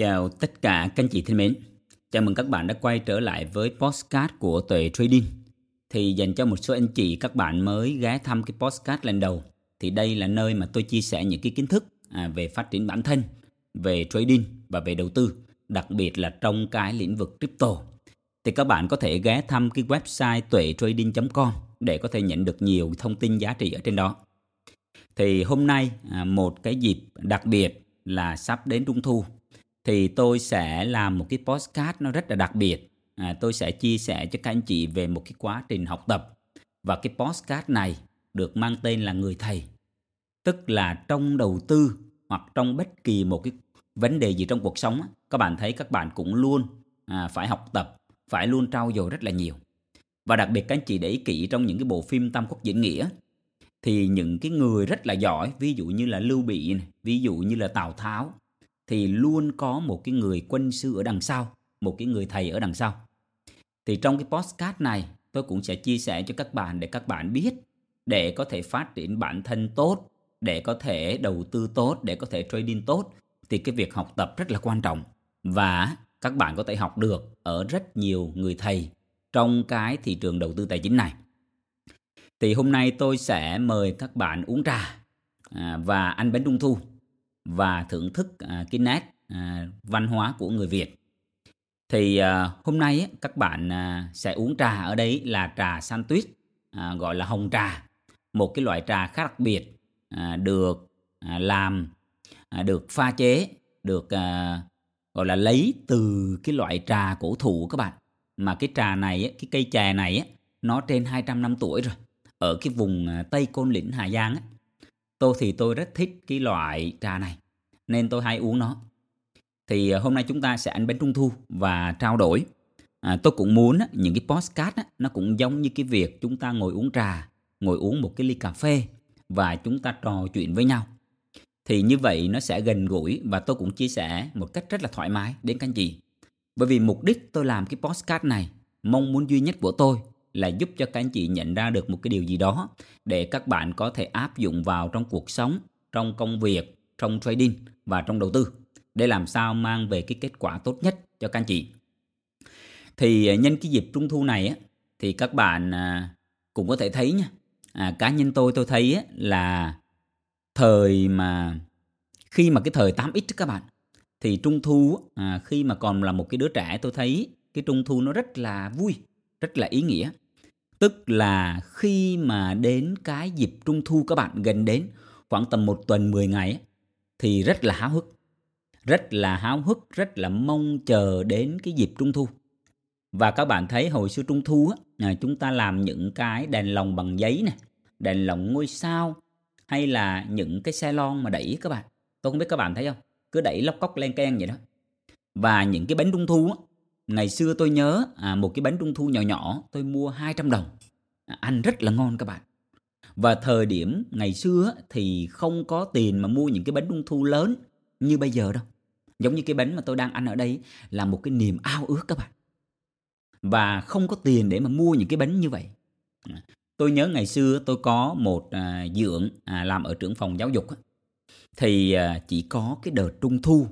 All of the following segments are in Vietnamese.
Chào tất cả các anh chị thân mến. Chào mừng các bạn đã quay trở lại với postcard của Tuệ Trading. Thì dành cho một số anh chị các bạn mới ghé thăm cái postcard lần đầu thì đây là nơi mà tôi chia sẻ những cái kiến thức à, về phát triển bản thân, về trading và về đầu tư, đặc biệt là trong cái lĩnh vực crypto. Thì các bạn có thể ghé thăm cái website tuệ-trading.com để có thể nhận được nhiều thông tin giá trị ở trên đó. Thì hôm nay à, một cái dịp đặc biệt là sắp đến trung thu thì tôi sẽ làm một cái postcard nó rất là đặc biệt. À, tôi sẽ chia sẻ cho các anh chị về một cái quá trình học tập và cái postcard này được mang tên là người thầy. Tức là trong đầu tư hoặc trong bất kỳ một cái vấn đề gì trong cuộc sống các bạn thấy các bạn cũng luôn à, phải học tập, phải luôn trau dồi rất là nhiều. Và đặc biệt các anh chị để ý kỹ trong những cái bộ phim Tam Quốc Diễn Nghĩa thì những cái người rất là giỏi, ví dụ như là Lưu Bị, ví dụ như là Tào Tháo thì luôn có một cái người quân sư ở đằng sau, một cái người thầy ở đằng sau. Thì trong cái postcard này tôi cũng sẽ chia sẻ cho các bạn để các bạn biết để có thể phát triển bản thân tốt, để có thể đầu tư tốt, để có thể trading tốt thì cái việc học tập rất là quan trọng và các bạn có thể học được ở rất nhiều người thầy trong cái thị trường đầu tư tài chính này. Thì hôm nay tôi sẽ mời các bạn uống trà à, và ăn bánh trung thu và thưởng thức à, cái nét à, văn hóa của người Việt. Thì à, hôm nay các bạn à, sẽ uống trà ở đây là trà san tuyết, à, gọi là hồng trà, một cái loại trà khá đặc biệt à, được à, làm, à, được pha chế, được à, gọi là lấy từ cái loại trà cổ thụ các bạn. Mà cái trà này, cái cây chè này nó trên 200 năm tuổi rồi. Ở cái vùng à, Tây Côn Lĩnh Hà Giang ấy, Tôi thì tôi rất thích cái loại trà này nên tôi hay uống nó. Thì à, hôm nay chúng ta sẽ ăn bánh trung thu và trao đổi. À, tôi cũng muốn á, những cái postcard á, nó cũng giống như cái việc chúng ta ngồi uống trà, ngồi uống một cái ly cà phê và chúng ta trò chuyện với nhau. Thì như vậy nó sẽ gần gũi và tôi cũng chia sẻ một cách rất là thoải mái đến các anh chị. Bởi vì mục đích tôi làm cái postcard này, mong muốn duy nhất của tôi là giúp cho các anh chị nhận ra được một cái điều gì đó để các bạn có thể áp dụng vào trong cuộc sống, trong công việc, trong trading và trong đầu tư để làm sao mang về cái kết quả tốt nhất cho các anh chị. Thì à, nhân cái dịp trung thu này á thì các bạn à, cũng có thể thấy nha. À, cá nhân tôi tôi thấy á, là thời mà khi mà cái thời 8x các bạn thì trung thu à, khi mà còn là một cái đứa trẻ tôi thấy cái trung thu nó rất là vui rất là ý nghĩa Tức là khi mà đến cái dịp trung thu các bạn gần đến khoảng tầm một tuần 10 ngày thì rất là háo hức. Rất là háo hức, rất là mong chờ đến cái dịp trung thu. Và các bạn thấy hồi xưa trung thu á, à, chúng ta làm những cái đèn lồng bằng giấy này, đèn lồng ngôi sao hay là những cái xe lon mà đẩy các bạn. Tôi không biết các bạn thấy không? Cứ đẩy lóc cốc len keng vậy đó. Và những cái bánh trung thu á, Ngày xưa tôi nhớ à, một cái bánh trung thu nhỏ nhỏ tôi mua 200 đồng. À, ăn rất là ngon các bạn. Và thời điểm ngày xưa thì không có tiền mà mua những cái bánh trung thu lớn như bây giờ đâu. Giống như cái bánh mà tôi đang ăn ở đây là một cái niềm ao ước các bạn. Và không có tiền để mà mua những cái bánh như vậy. À, tôi nhớ ngày xưa tôi có một à, dượng à, làm ở trưởng phòng giáo dục. Á. Thì à, chỉ có cái đợt trung thu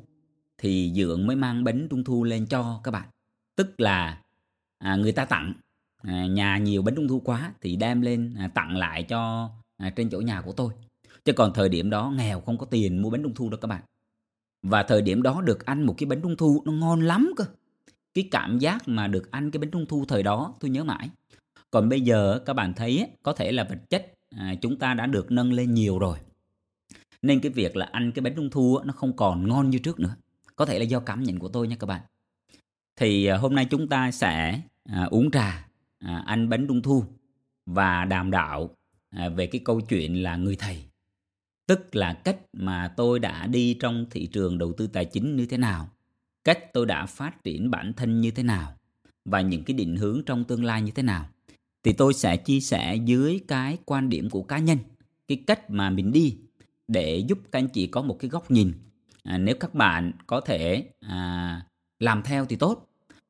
thì dượng mới mang bánh trung thu lên cho các bạn tức là à, người ta tặng à, nhà nhiều bánh trung thu quá thì đem lên à, tặng lại cho à, trên chỗ nhà của tôi. Chứ còn thời điểm đó nghèo không có tiền mua bánh trung thu đâu các bạn. Và thời điểm đó được ăn một cái bánh trung thu nó ngon lắm cơ. Cái cảm giác mà được ăn cái bánh trung thu thời đó tôi nhớ mãi. Còn bây giờ các bạn thấy có thể là vật chất à, chúng ta đã được nâng lên nhiều rồi. Nên cái việc là ăn cái bánh trung thu nó không còn ngon như trước nữa. Có thể là do cảm nhận của tôi nha các bạn thì à, hôm nay chúng ta sẽ à, uống trà, à, ăn bánh trung thu và đàm đạo à, về cái câu chuyện là người thầy. Tức là cách mà tôi đã đi trong thị trường đầu tư tài chính như thế nào, cách tôi đã phát triển bản thân như thế nào và những cái định hướng trong tương lai như thế nào. Thì tôi sẽ chia sẻ dưới cái quan điểm của cá nhân, cái cách mà mình đi để giúp các anh chị có một cái góc nhìn. À, nếu các bạn có thể à, làm theo thì tốt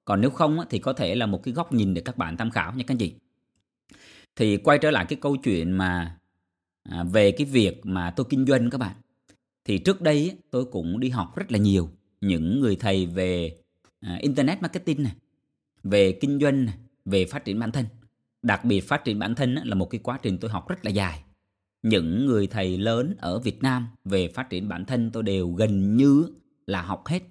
còn nếu không thì có thể là một cái góc nhìn để các bạn tham khảo nha các anh chị thì quay trở lại cái câu chuyện mà à, về cái việc mà tôi kinh doanh các bạn thì trước đây tôi cũng đi học rất là nhiều những người thầy về à, internet marketing này, về kinh doanh này, về phát triển bản thân. Đặc biệt phát triển bản thân là một cái quá trình tôi học rất là dài. Những người thầy lớn ở Việt Nam về phát triển bản thân tôi đều gần như là học hết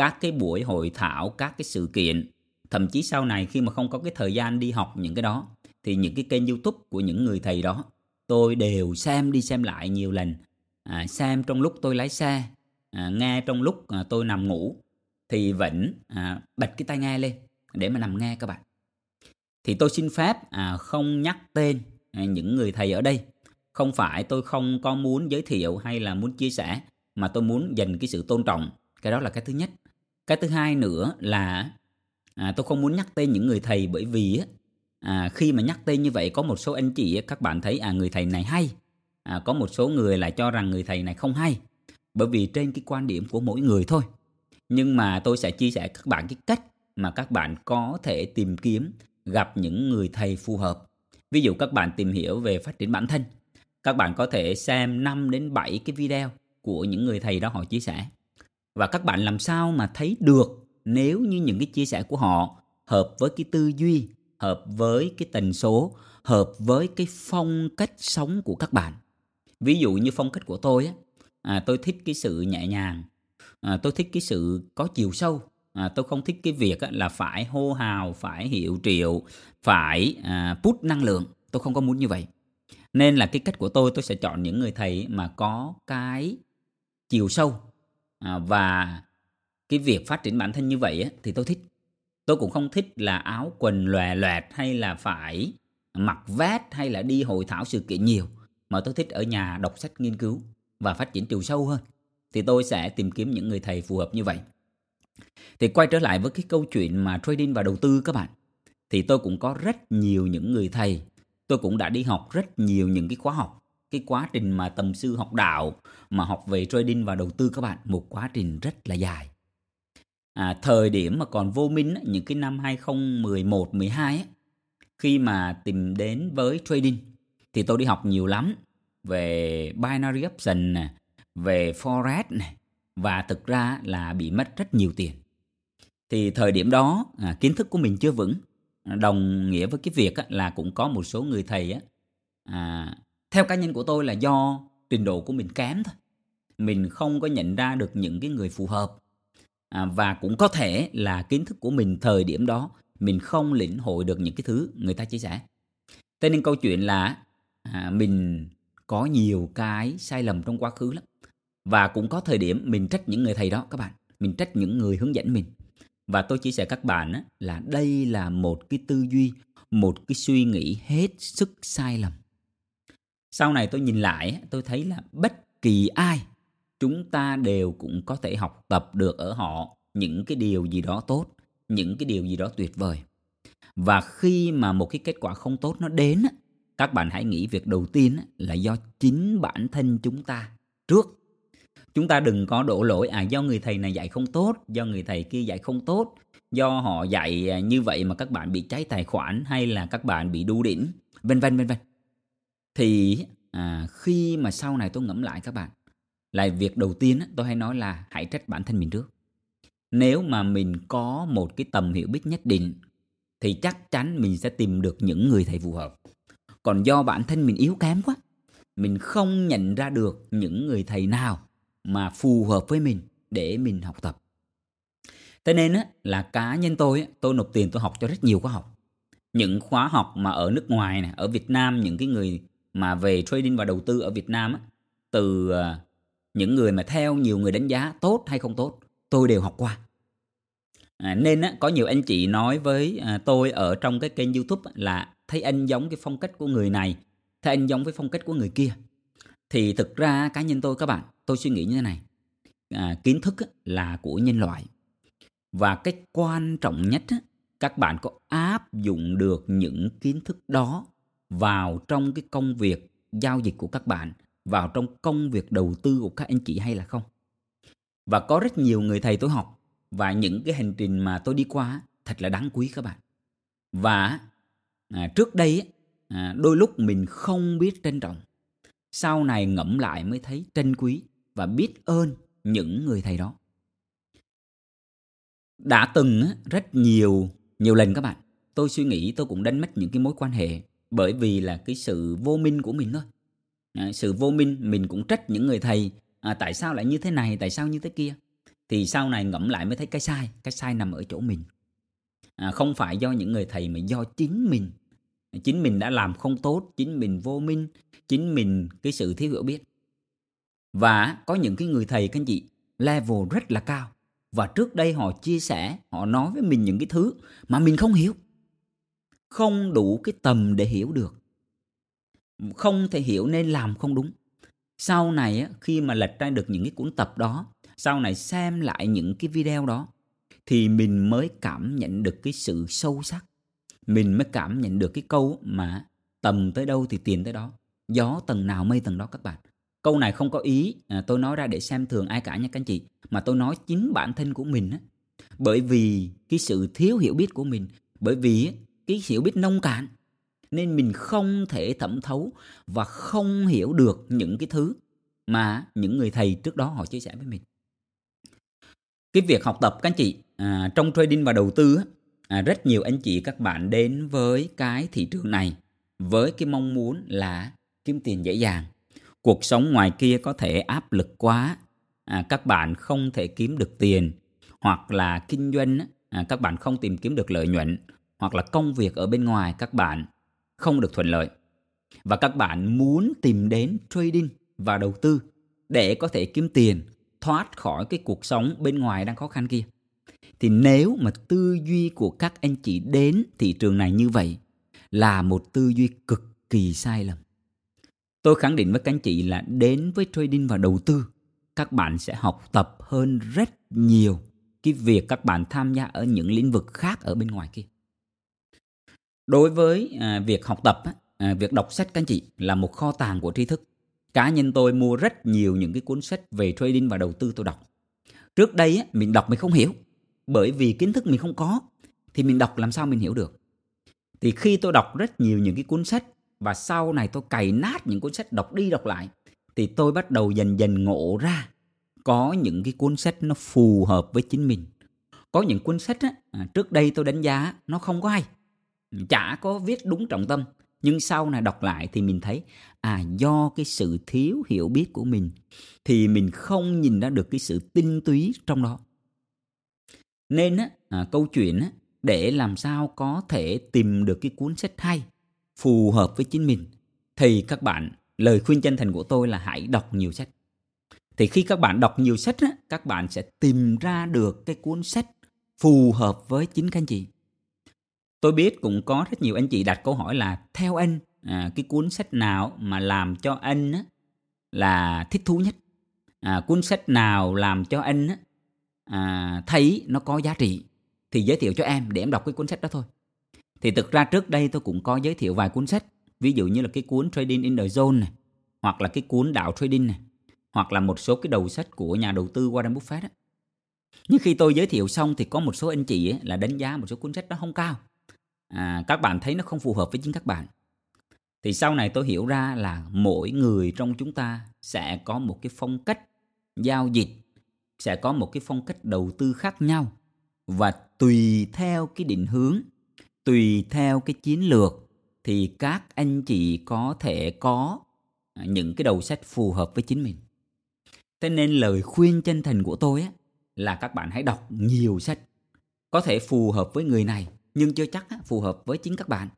các cái buổi hội thảo, các cái sự kiện. Thậm chí sau này khi mà không có cái thời gian đi học những cái đó thì những cái kênh YouTube của những người thầy đó tôi đều xem đi xem lại nhiều lần. À, xem trong lúc tôi lái xe, à, nghe trong lúc à, tôi nằm ngủ thì vẫn à, bật cái tai nghe lên để mà nằm nghe các bạn. Thì tôi xin phép à, không nhắc tên à, những người thầy ở đây. Không phải tôi không có muốn giới thiệu hay là muốn chia sẻ mà tôi muốn dành cái sự tôn trọng. Cái đó là cái thứ nhất. Cái thứ hai nữa là à, tôi không muốn nhắc tên những người thầy bởi vì à, khi mà nhắc tên như vậy có một số anh chị các bạn thấy à người thầy này hay à, có một số người lại cho rằng người thầy này không hay bởi vì trên cái quan điểm của mỗi người thôi. Nhưng mà tôi sẽ chia sẻ các bạn cái cách mà các bạn có thể tìm kiếm gặp những người thầy phù hợp. Ví dụ các bạn tìm hiểu về phát triển bản thân. Các bạn có thể xem 5 đến 7 cái video của những người thầy đó họ chia sẻ và các bạn làm sao mà thấy được nếu như những cái chia sẻ của họ hợp với cái tư duy hợp với cái tần số hợp với cái phong cách sống của các bạn? Ví dụ như phong cách của tôi á à, tôi thích cái sự nhẹ nhàng à, tôi thích cái sự có chiều sâu à, tôi không thích cái việc á, là phải hô hào phải hiệu triệu phải à, put năng lượng. Tôi không có muốn như vậy. Nên là cái cách của tôi tôi sẽ chọn những người thầy mà có cái chiều sâu à, và cái việc phát triển bản thân như vậy á, thì tôi thích. Tôi cũng không thích là áo quần lòe loẹt hay là phải mặc vest hay là đi hội thảo sự kiện nhiều mà tôi thích ở nhà đọc sách nghiên cứu và phát triển chiều sâu hơn. Thì tôi sẽ tìm kiếm những người thầy phù hợp như vậy. Thì quay trở lại với cái câu chuyện mà trading và đầu tư các bạn. Thì tôi cũng có rất nhiều những người thầy. Tôi cũng đã đi học rất nhiều những cái khóa học cái quá trình mà tầm sư học đạo mà học về trading và đầu tư các bạn một quá trình rất là dài à, thời điểm mà còn vô minh những cái năm 2011 12 ấy, khi mà tìm đến với trading thì tôi đi học nhiều lắm về binary option này, về forex này và thực ra là bị mất rất nhiều tiền. Thì thời điểm đó à, kiến thức của mình chưa vững đồng nghĩa với cái việc á, là cũng có một số người thầy á, à, theo cá nhân của tôi là do trình độ của mình kém thôi. Mình không có nhận ra được những cái người phù hợp. À, và cũng có thể là kiến thức của mình thời điểm đó mình không lĩnh hội được những cái thứ người ta chia sẻ. Thế nên câu chuyện là à, mình có nhiều cái sai lầm trong quá khứ lắm. Và cũng có thời điểm mình trách những người thầy đó các bạn. Mình trách những người hướng dẫn mình. Và tôi chia sẻ các bạn á, là đây là một cái tư duy một cái suy nghĩ hết sức sai lầm sau này tôi nhìn lại tôi thấy là bất kỳ ai, chúng ta đều cũng có thể học tập được ở họ những cái điều gì đó tốt, những cái điều gì đó tuyệt vời. Và khi mà một cái kết quả không tốt nó đến các bạn hãy nghĩ việc đầu tiên là do chính bản thân chúng ta trước. Chúng ta đừng có đổ lỗi à do người thầy này dạy không tốt, do người thầy kia dạy không tốt, do họ dạy à, như vậy mà các bạn bị cháy tài khoản hay là các bạn bị đu đỉnh, vân vân vân vân thì à, khi mà sau này tôi ngẫm lại các bạn là việc đầu tiên tôi hay nói là hãy trách bản thân mình trước. Nếu mà mình có một cái tầm hiểu biết nhất định thì chắc chắn mình sẽ tìm được những người thầy phù hợp. Còn do bản thân mình yếu kém quá mình không nhận ra được những người thầy nào mà phù hợp với mình để mình học tập. Thế nên á, là cá nhân tôi tôi nộp tiền tôi học cho rất nhiều khóa học. Những khóa học mà ở nước ngoài này ở Việt Nam những cái người mà về trading và đầu tư ở Việt Nam á, từ ờ, những người mà theo nhiều người đánh giá tốt hay không tốt tôi đều học qua. À, nên á, có nhiều anh chị nói với à, tôi ở trong cái kênh youtube là thấy anh giống cái phong cách của người này thấy anh giống với phong cách của người kia. Thì thực ra cá nhân tôi các bạn tôi suy nghĩ như thế này. À, kiến thức á, là của nhân loại. Và cái quan trọng nhất á, các bạn có áp dụng được những kiến thức đó vào trong cái công việc giao dịch của các bạn vào trong công việc đầu tư của các anh chị hay là không? Và có rất nhiều người thầy tôi học và những cái hành trình mà tôi đi qua thật là đáng quý các bạn. Và à, trước đây à, đôi lúc mình không biết trân trọng. Sau này ngẫm lại mới thấy trân quý và biết ơn những người thầy đó. Đã từng rất nhiều nhiều lần các bạn tôi suy nghĩ tôi cũng đánh mất những cái mối quan hệ bởi vì là cái sự vô minh của mình thôi. À, sự vô minh mình cũng trách những người thầy à, tại sao lại như thế này tại sao như thế kia. Thì sau này ngẫm lại mới thấy cái sai cái sai nằm ở chỗ mình. À, không phải do những người thầy mà do chính mình. Chính mình đã làm không tốt chính mình vô minh chính mình cái sự thiếu hiểu biết. Và có những cái người thầy các anh chị level rất là cao. Và trước đây họ chia sẻ họ nói với mình những cái thứ mà mình không hiểu không đủ cái tầm để hiểu được. Không thể hiểu nên làm không đúng. Sau này khi mà lật ra được những cái cuốn tập đó sau này xem lại những cái video đó thì mình mới cảm nhận được cái sự sâu sắc. Mình mới cảm nhận được cái câu mà tầm tới đâu thì tiền tới đó gió tầng nào mây tầng đó các bạn. Câu này không có ý à, tôi nói ra để xem thường ai cả nha các anh chị mà tôi nói chính bản thân của mình á. Bởi vì cái sự thiếu hiểu biết của mình bởi vì cái hiểu biết nông cạn. Nên mình không thể thẩm thấu và không hiểu được những cái thứ mà những người thầy trước đó họ chia sẻ với mình. Cái việc học tập các anh chị à, trong trading và đầu tư à, rất nhiều anh chị các bạn đến với cái thị trường này với cái mong muốn là kiếm tiền dễ dàng. Cuộc sống ngoài kia có thể áp lực quá à, các bạn không thể kiếm được tiền hoặc là kinh doanh à, các bạn không tìm kiếm được lợi nhuận hoặc là công việc ở bên ngoài, các bạn không được thuận lợi. Và các bạn muốn tìm đến trading và đầu tư để có thể kiếm tiền, thoát khỏi cái cuộc sống bên ngoài đang khó khăn kia. Thì nếu mà tư duy của các anh chị đến thị trường này như vậy là một tư duy cực kỳ sai lầm. Tôi khẳng định với các anh chị là đến với trading và đầu tư, các bạn sẽ học tập hơn rất nhiều cái việc các bạn tham gia ở những lĩnh vực khác ở bên ngoài kia đối với à, việc học tập à, việc đọc sách các anh chị là một kho tàng của tri thức. Cá nhân tôi mua rất nhiều những cái cuốn sách về trading và đầu tư tôi đọc. Trước đây á, mình đọc mình không hiểu. Bởi vì kiến thức mình không có thì mình đọc làm sao mình hiểu được? Thì khi tôi đọc rất nhiều những cái cuốn sách và sau này tôi cày nát những cuốn sách đọc đi đọc lại thì tôi bắt đầu dần dần ngộ ra có những cái cuốn sách nó phù hợp với chính mình. Có những cuốn sách á, à, trước đây tôi đánh giá nó không có hay chả có viết đúng trọng tâm nhưng sau này đọc lại thì mình thấy à do cái sự thiếu hiểu biết của mình thì mình không nhìn ra được cái sự tinh túy trong đó. Nên á, à, câu chuyện á, để làm sao có thể tìm được cái cuốn sách hay phù hợp với chính mình thì các bạn lời khuyên chân thành của tôi là hãy đọc nhiều sách. Thì khi các bạn đọc nhiều sách á, các bạn sẽ tìm ra được cái cuốn sách phù hợp với chính các anh chị tôi biết cũng có rất nhiều anh chị đặt câu hỏi là theo anh à, cái cuốn sách nào mà làm cho anh á, là thích thú nhất à, cuốn sách nào làm cho anh á, à, thấy nó có giá trị thì giới thiệu cho em để em đọc cái cuốn sách đó thôi thì thực ra trước đây tôi cũng có giới thiệu vài cuốn sách ví dụ như là cái cuốn Trading in the Zone này hoặc là cái cuốn Đạo Trading này hoặc là một số cái đầu sách của nhà đầu tư Warren Buffett á. Nhưng khi tôi giới thiệu xong thì có một số anh chị ấy là đánh giá một số cuốn sách đó không cao. À, các bạn thấy nó không phù hợp với chính các bạn. Thì sau này tôi hiểu ra là mỗi người trong chúng ta sẽ có một cái phong cách giao dịch, sẽ có một cái phong cách đầu tư khác nhau và tùy theo cái định hướng, tùy theo cái chiến lược thì các anh chị có thể có những cái đầu sách phù hợp với chính mình. Thế nên lời khuyên chân thành của tôi á, là các bạn hãy đọc nhiều sách. Có thể phù hợp với người này, nhưng chưa chắc phù hợp với chính các bạn.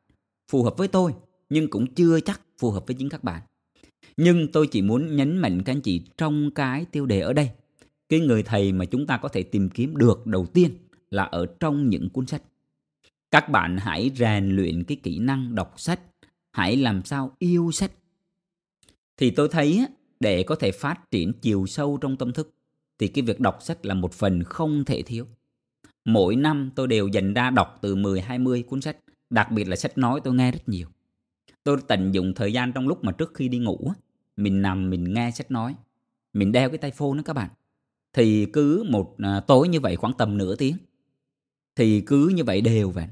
Phù hợp với tôi, nhưng cũng chưa chắc phù hợp với chính các bạn. Nhưng tôi chỉ muốn nhấn mạnh các anh chị trong cái tiêu đề ở đây. Cái người thầy mà chúng ta có thể tìm kiếm được đầu tiên là ở trong những cuốn sách. Các bạn hãy rèn luyện cái kỹ năng đọc sách, hãy làm sao yêu sách. Thì tôi thấy để có thể phát triển chiều sâu trong tâm thức thì cái việc đọc sách là một phần không thể thiếu. Mỗi năm tôi đều dành ra đọc từ 10-20 cuốn sách, đặc biệt là sách nói tôi nghe rất nhiều. Tôi tận dụng thời gian trong lúc mà trước khi đi ngủ, mình nằm mình nghe sách nói, mình đeo cái tai phone đó các bạn. Thì cứ một à, tối như vậy khoảng tầm nửa tiếng, thì cứ như vậy đều vậy.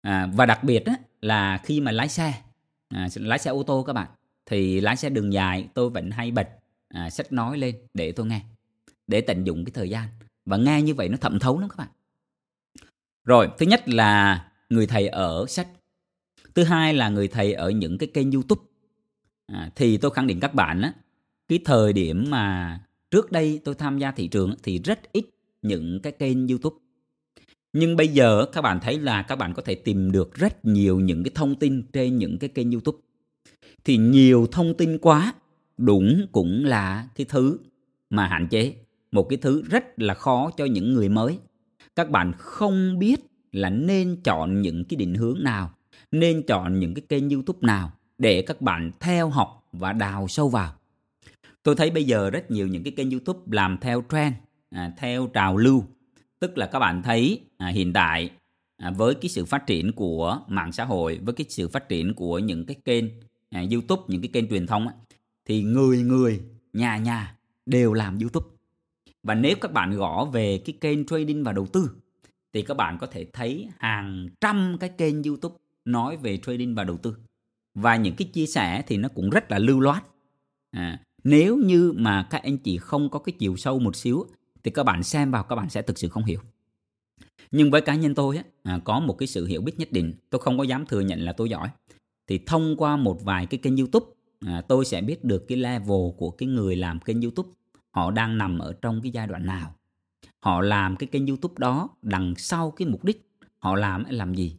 À, và đặc biệt á, là khi mà lái xe, à, lái xe ô tô các bạn, thì lái xe đường dài tôi vẫn hay bật à, sách nói lên để tôi nghe để tận dụng cái thời gian và nghe như vậy nó thẩm thấu lắm các bạn. Rồi thứ nhất là người thầy ở sách. Thứ hai là người thầy ở những cái kênh youtube. À, thì tôi khẳng định các bạn á cái thời điểm mà trước đây tôi tham gia thị trường thì rất ít những cái kênh youtube. Nhưng bây giờ các bạn thấy là các bạn có thể tìm được rất nhiều những cái thông tin trên những cái kênh youtube. Thì nhiều thông tin quá đúng cũng là cái thứ mà hạn chế một cái thứ rất là khó cho những người mới. Các bạn không biết là nên chọn những cái định hướng nào nên chọn những cái kênh youtube nào để các bạn theo học và đào sâu vào. Tôi thấy bây giờ rất nhiều những cái kênh youtube làm theo trend à, theo trào lưu. Tức là các bạn thấy à, hiện tại à, với cái sự phát triển của mạng xã hội với cái sự phát triển của những cái kênh à, youtube những cái kênh truyền thông á, thì người người nhà nhà đều làm youtube và nếu các bạn gõ về cái kênh trading và đầu tư thì các bạn có thể thấy hàng trăm cái kênh YouTube nói về trading và đầu tư. Và những cái chia sẻ thì nó cũng rất là lưu loát. À, nếu như mà các anh chị không có cái chiều sâu một xíu thì các bạn xem vào các bạn sẽ thực sự không hiểu. Nhưng với cá nhân tôi á, à, có một cái sự hiểu biết nhất định, tôi không có dám thừa nhận là tôi giỏi. Thì thông qua một vài cái kênh YouTube, à, tôi sẽ biết được cái level của cái người làm kênh YouTube họ đang nằm ở trong cái giai đoạn nào? Họ làm cái kênh youtube đó đằng sau cái mục đích họ làm làm gì?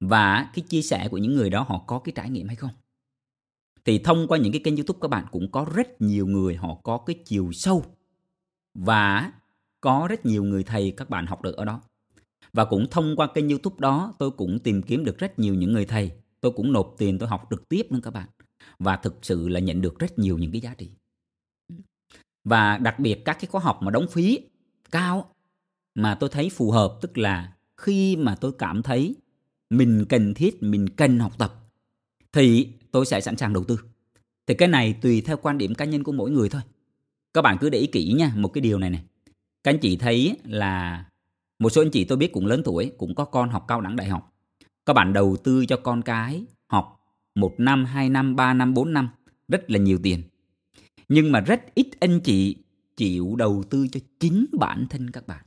Và cái chia sẻ của những người đó họ có cái trải nghiệm hay không? Thì thông qua những cái kênh youtube các bạn cũng có rất nhiều người họ có cái chiều sâu. Và có rất nhiều người thầy các bạn học được ở đó. Và cũng thông qua kênh youtube đó tôi cũng tìm kiếm được rất nhiều những người thầy. Tôi cũng nộp tiền tôi học trực tiếp nữa các bạn. Và thực sự là nhận được rất nhiều những cái giá trị và đặc biệt các cái khóa học mà đóng phí cao mà tôi thấy phù hợp, tức là khi mà tôi cảm thấy mình cần thiết, mình cần học tập, thì tôi sẽ sẵn sàng đầu tư. Thì cái này tùy theo quan điểm cá nhân của mỗi người thôi. Các bạn cứ để ý kỹ nha, một cái điều này này các anh chị thấy là một số anh chị tôi biết cũng lớn tuổi, cũng có con học cao đẳng đại học. Các bạn đầu tư cho con cái học một năm, hai năm, ba năm, bốn năm, rất là nhiều tiền nhưng mà rất ít anh chị chịu đầu tư cho chính bản thân các bạn.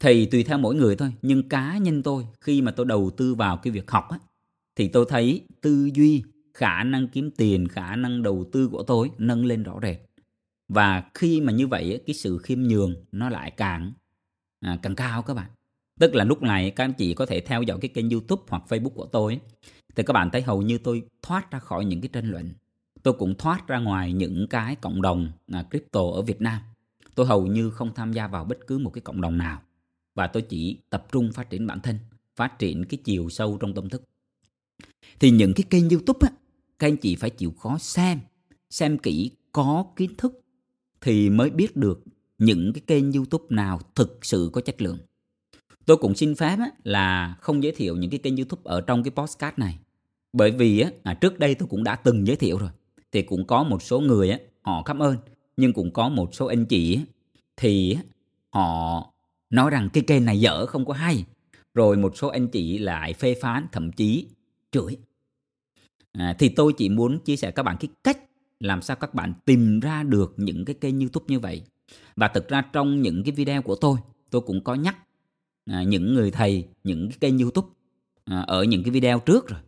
Thì tùy theo mỗi người thôi nhưng cá nhân tôi khi mà tôi đầu tư vào cái việc học á, thì tôi thấy tư duy khả năng kiếm tiền khả năng đầu tư của tôi nâng lên rõ rệt. Và khi mà như vậy cái sự khiêm nhường nó lại càng à, càng cao các bạn. Tức là lúc này các anh chị có thể theo dõi cái kênh youtube hoặc facebook của tôi thì các bạn thấy hầu như tôi thoát ra khỏi những cái tranh luận tôi cũng thoát ra ngoài những cái cộng đồng à, crypto ở Việt Nam. Tôi hầu như không tham gia vào bất cứ một cái cộng đồng nào và tôi chỉ tập trung phát triển bản thân, phát triển cái chiều sâu trong tâm thức. Thì những cái kênh YouTube á, các anh chị phải chịu khó xem, xem kỹ có kiến thức thì mới biết được những cái kênh YouTube nào thực sự có chất lượng. Tôi cũng xin phép á, là không giới thiệu những cái kênh YouTube ở trong cái podcast này. Bởi vì á, à, trước đây tôi cũng đã từng giới thiệu rồi thì cũng có một số người á, họ cảm ơn nhưng cũng có một số anh chị thì họ nói rằng cái kênh này dở không có hay. Rồi một số anh chị lại phê phán thậm chí chửi. À, thì tôi chỉ muốn chia sẻ các bạn cái cách làm sao các bạn tìm ra được những cái kênh youtube như vậy. Và thực ra trong những cái video của tôi tôi cũng có nhắc à, những người thầy những cái kênh youtube à, ở những cái video trước rồi.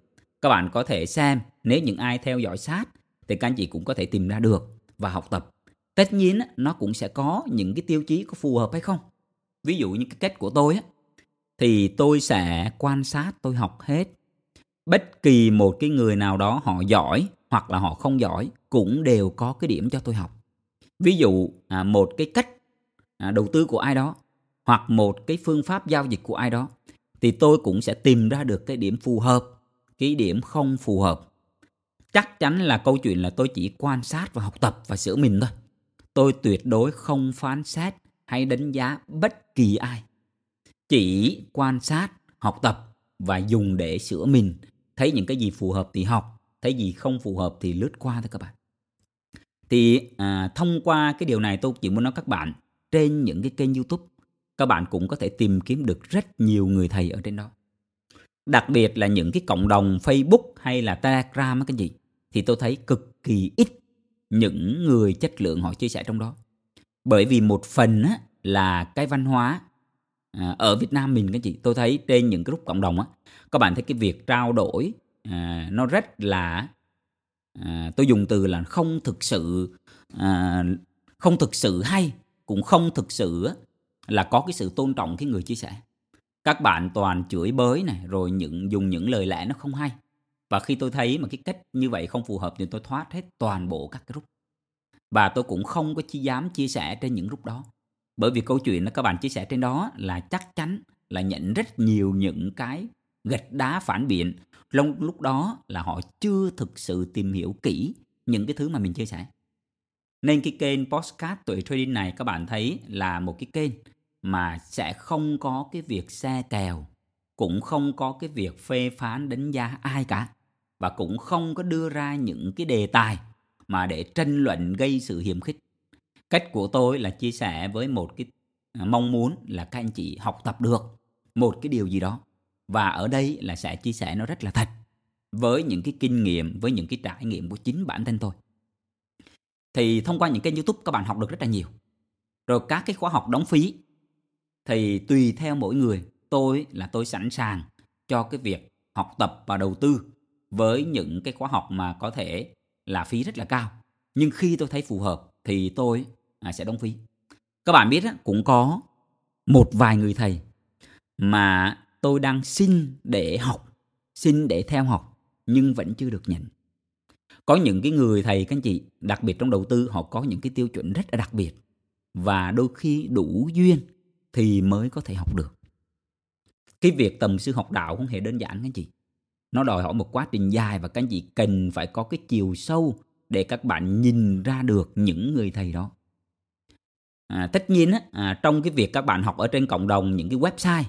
Các bạn có thể xem nếu những ai theo dõi sát thì các anh chị cũng có thể tìm ra được và học tập. Tất nhiên nó cũng sẽ có những cái tiêu chí có phù hợp hay không. Ví dụ như cái cách của tôi á thì tôi sẽ quan sát, tôi học hết. Bất kỳ một cái người nào đó họ giỏi hoặc là họ không giỏi cũng đều có cái điểm cho tôi học. Ví dụ à, một cái cách à, đầu tư của ai đó hoặc một cái phương pháp giao dịch của ai đó thì tôi cũng sẽ tìm ra được cái điểm phù hợp, cái điểm không phù hợp chắc chắn là câu chuyện là tôi chỉ quan sát và học tập và sửa mình thôi. Tôi tuyệt đối không phán xét hay đánh giá bất kỳ ai. Chỉ quan sát học tập và dùng để sửa mình. Thấy những cái gì phù hợp thì học thấy gì không phù hợp thì lướt qua thôi các bạn. Thì à, thông qua cái điều này tôi chỉ muốn nói các bạn trên những cái kênh youtube các bạn cũng có thể tìm kiếm được rất nhiều người thầy ở trên đó. Đặc biệt là những cái cộng đồng Facebook hay là Telegram cái gì thì tôi thấy cực kỳ ít những người chất lượng họ chia sẻ trong đó. Bởi vì một phần á, là cái văn hóa à, ở Việt Nam mình các chị tôi thấy trên những cái group cộng đồng á các bạn thấy cái việc trao đổi à, nó rất là à, tôi dùng từ là không thực sự à, không thực sự hay cũng không thực sự là có cái sự tôn trọng cái người chia sẻ các bạn toàn chửi bới này rồi những dùng những lời lẽ nó không hay và khi tôi thấy mà cái cách như vậy không phù hợp thì tôi thoát hết toàn bộ các cái group và tôi cũng không có chi dám chia sẻ trên những group đó. Bởi vì câu chuyện là các bạn chia sẻ trên đó là chắc chắn là nhận rất nhiều những cái gạch đá phản biện. Lúc lúc đó là họ chưa thực sự tìm hiểu kỹ những cái thứ mà mình chia sẻ. Nên cái kênh postcard tuổi trading này các bạn thấy là một cái kênh mà sẽ không có cái việc xe kèo, cũng không có cái việc phê phán đánh giá ai cả và cũng không có đưa ra những cái đề tài mà để tranh luận gây sự hiểm khích. Cách của tôi là chia sẻ với một cái à, mong muốn là các anh chị học tập được một cái điều gì đó. Và ở đây là sẽ chia sẻ nó rất là thật với những cái kinh nghiệm, với những cái trải nghiệm của chính bản thân tôi. Thì thông qua những kênh youtube các bạn học được rất là nhiều. Rồi các cái khóa học đóng phí, thì tùy theo mỗi người, tôi là tôi sẵn sàng cho cái việc học tập và đầu tư với những cái khóa học mà có thể là phí rất là cao. Nhưng khi tôi thấy phù hợp thì tôi à, sẽ đóng phí. Các bạn biết cũng có một vài người thầy mà tôi đang xin để học, xin để theo học nhưng vẫn chưa được nhận. Có những cái người thầy, các anh chị, đặc biệt trong đầu tư, họ có những cái tiêu chuẩn rất là đặc biệt và đôi khi đủ duyên thì mới có thể học được. Cái việc tầm sư học đạo không hề đơn giản, các anh chị nó đòi hỏi một quá trình dài và các anh chị cần phải có cái chiều sâu để các bạn nhìn ra được những người thầy đó. À, tất nhiên á, à, trong cái việc các bạn học ở trên cộng đồng những cái website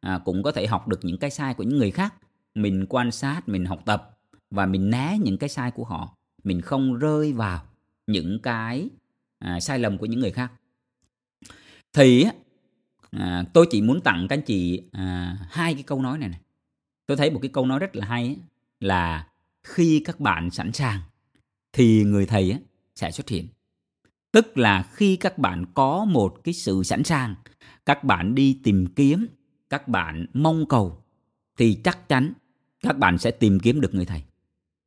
à, cũng có thể học được những cái sai của những người khác. Mình quan sát mình học tập và mình né những cái sai của họ. Mình không rơi vào những cái à, sai lầm của những người khác. Thì à, tôi chỉ muốn tặng các anh chị à, hai cái câu nói này này tôi thấy một cái câu nói rất là hay ấy, là khi các bạn sẵn sàng thì người thầy ấy, sẽ xuất hiện. Tức là khi các bạn có một cái sự sẵn sàng các bạn đi tìm kiếm các bạn mong cầu thì chắc chắn các bạn sẽ tìm kiếm được người thầy.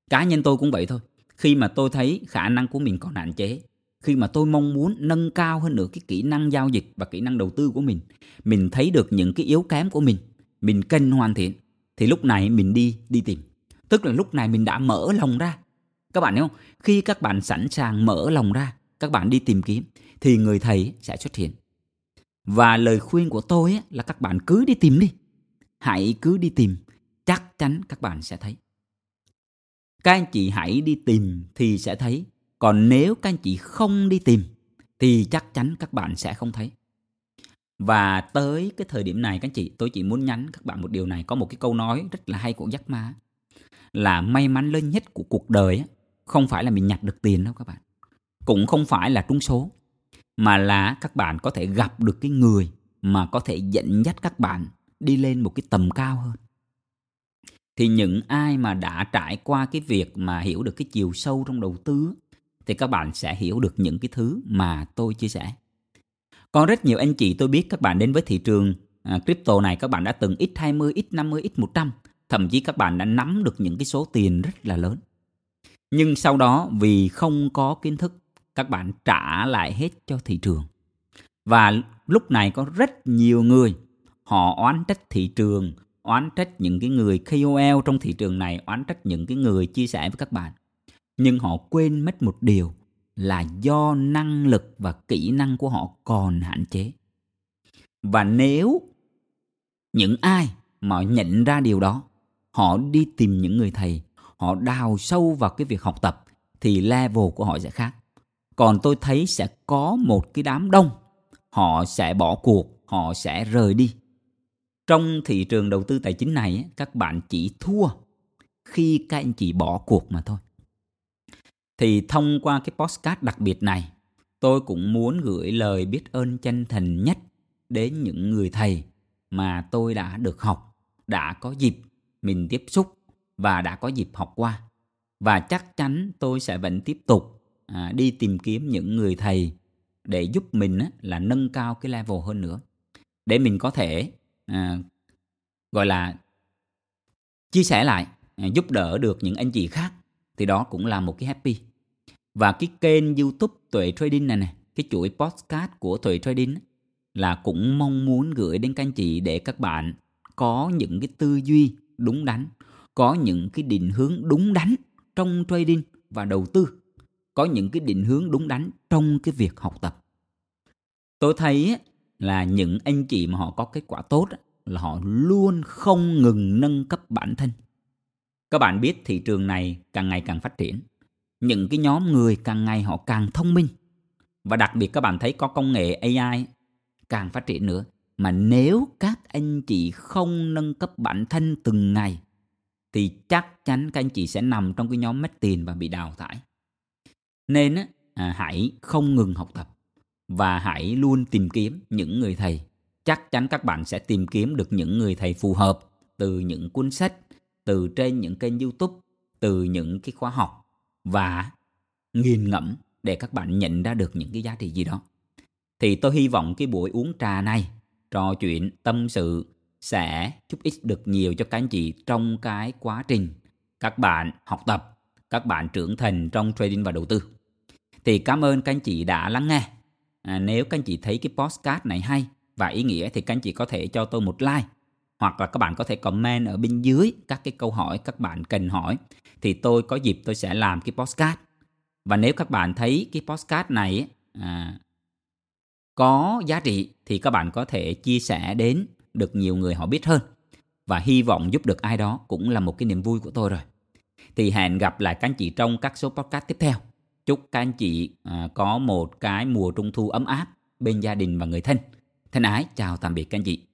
Cá nhân tôi cũng vậy thôi. Khi mà tôi thấy khả năng của mình còn hạn chế khi mà tôi mong muốn nâng cao hơn nữa cái kỹ năng giao dịch và kỹ năng đầu tư của mình mình thấy được những cái yếu kém của mình mình cần hoàn thiện thì lúc này mình đi đi tìm. Tức là lúc này mình đã mở lòng ra. Các bạn thấy không? Khi các bạn sẵn sàng mở lòng ra, các bạn đi tìm kiếm, thì người thầy sẽ xuất hiện. Và lời khuyên của tôi là các bạn cứ đi tìm đi. Hãy cứ đi tìm, chắc chắn các bạn sẽ thấy. Các anh chị hãy đi tìm thì sẽ thấy. Còn nếu các anh chị không đi tìm, thì chắc chắn các bạn sẽ không thấy và tới cái thời điểm này, các chị, tôi chỉ muốn nhắn các bạn một điều này. Có một cái câu nói rất là hay của Jack Ma là may mắn lớn nhất của cuộc đời không phải là mình nhặt được tiền đâu các bạn. Cũng không phải là trúng số, mà là các bạn có thể gặp được cái người mà có thể dẫn dắt các bạn đi lên một cái tầm cao hơn. Thì những ai mà đã trải qua cái việc mà hiểu được cái chiều sâu trong đầu tư thì các bạn sẽ hiểu được những cái thứ mà tôi chia sẻ có rất nhiều anh chị tôi biết các bạn đến với thị trường à, crypto này các bạn đã từng x20, x50, x100 thậm chí các bạn đã nắm được những cái số tiền rất là lớn. Nhưng sau đó vì không có kiến thức các bạn trả lại hết cho thị trường. Và lúc này có rất nhiều người họ oán trách thị trường oán trách những cái người KOL trong thị trường này oán trách những cái người chia sẻ với các bạn. Nhưng họ quên mất một điều là do năng lực và kỹ năng của họ còn hạn chế. Và nếu những ai mà nhận ra điều đó, họ đi tìm những người thầy, họ đào sâu vào cái việc học tập, thì level của họ sẽ khác. Còn tôi thấy sẽ có một cái đám đông, họ sẽ bỏ cuộc, họ sẽ rời đi. Trong thị trường đầu tư tài chính này các bạn chỉ thua khi các anh chị bỏ cuộc mà thôi thì thông qua cái postcard đặc biệt này tôi cũng muốn gửi lời biết ơn chân thành nhất đến những người thầy mà tôi đã được học đã có dịp mình tiếp xúc và đã có dịp học qua. Và chắc chắn tôi sẽ vẫn tiếp tục à, đi tìm kiếm những người thầy để giúp mình á, là nâng cao cái level hơn nữa. Để mình có thể à, gọi là chia sẻ lại à, giúp đỡ được những anh chị khác thì đó cũng là một cái happy và cái kênh youtube tuệ trading này này cái chuỗi podcast của tuệ trading là cũng mong muốn gửi đến các anh chị để các bạn có những cái tư duy đúng đắn, có những cái định hướng đúng đắn trong trading và đầu tư, có những cái định hướng đúng đắn trong cái việc học tập. Tôi thấy là những anh chị mà họ có kết quả tốt là họ luôn không ngừng nâng cấp bản thân. Các bạn biết thị trường này càng ngày càng phát triển những cái nhóm người càng ngày họ càng thông minh. Và đặc biệt các bạn thấy có công nghệ AI càng phát triển nữa. Mà nếu các anh chị không nâng cấp bản thân từng ngày thì chắc chắn các anh chị sẽ nằm trong cái nhóm mất tiền và bị đào thải. Nên á, à, hãy không ngừng học tập và hãy luôn tìm kiếm những người thầy. Chắc chắn các bạn sẽ tìm kiếm được những người thầy phù hợp từ những cuốn sách từ trên những kênh youtube từ những cái khóa học và nghiền ngẫm để các bạn nhận ra được những cái giá trị gì đó. Thì tôi hy vọng cái buổi uống trà này trò chuyện tâm sự sẽ giúp ích được nhiều cho các anh chị trong cái quá trình các bạn học tập các bạn trưởng thành trong trading và đầu tư. Thì cảm ơn các anh chị đã lắng nghe. À, nếu các anh chị thấy cái postcard này hay và ý nghĩa thì các anh chị có thể cho tôi một like hoặc là các bạn có thể comment ở bên dưới các cái câu hỏi các bạn cần hỏi thì tôi có dịp tôi sẽ làm cái postcard. Và nếu các bạn thấy cái postcard này à, có giá trị thì các bạn có thể chia sẻ đến được nhiều người họ biết hơn. Và hy vọng giúp được ai đó cũng là một cái niềm vui của tôi rồi. Thì hẹn gặp lại các anh chị trong các số podcast tiếp theo. Chúc các anh chị à, có một cái mùa trung thu ấm áp bên gia đình và người thân. Thân ái chào tạm biệt các anh chị.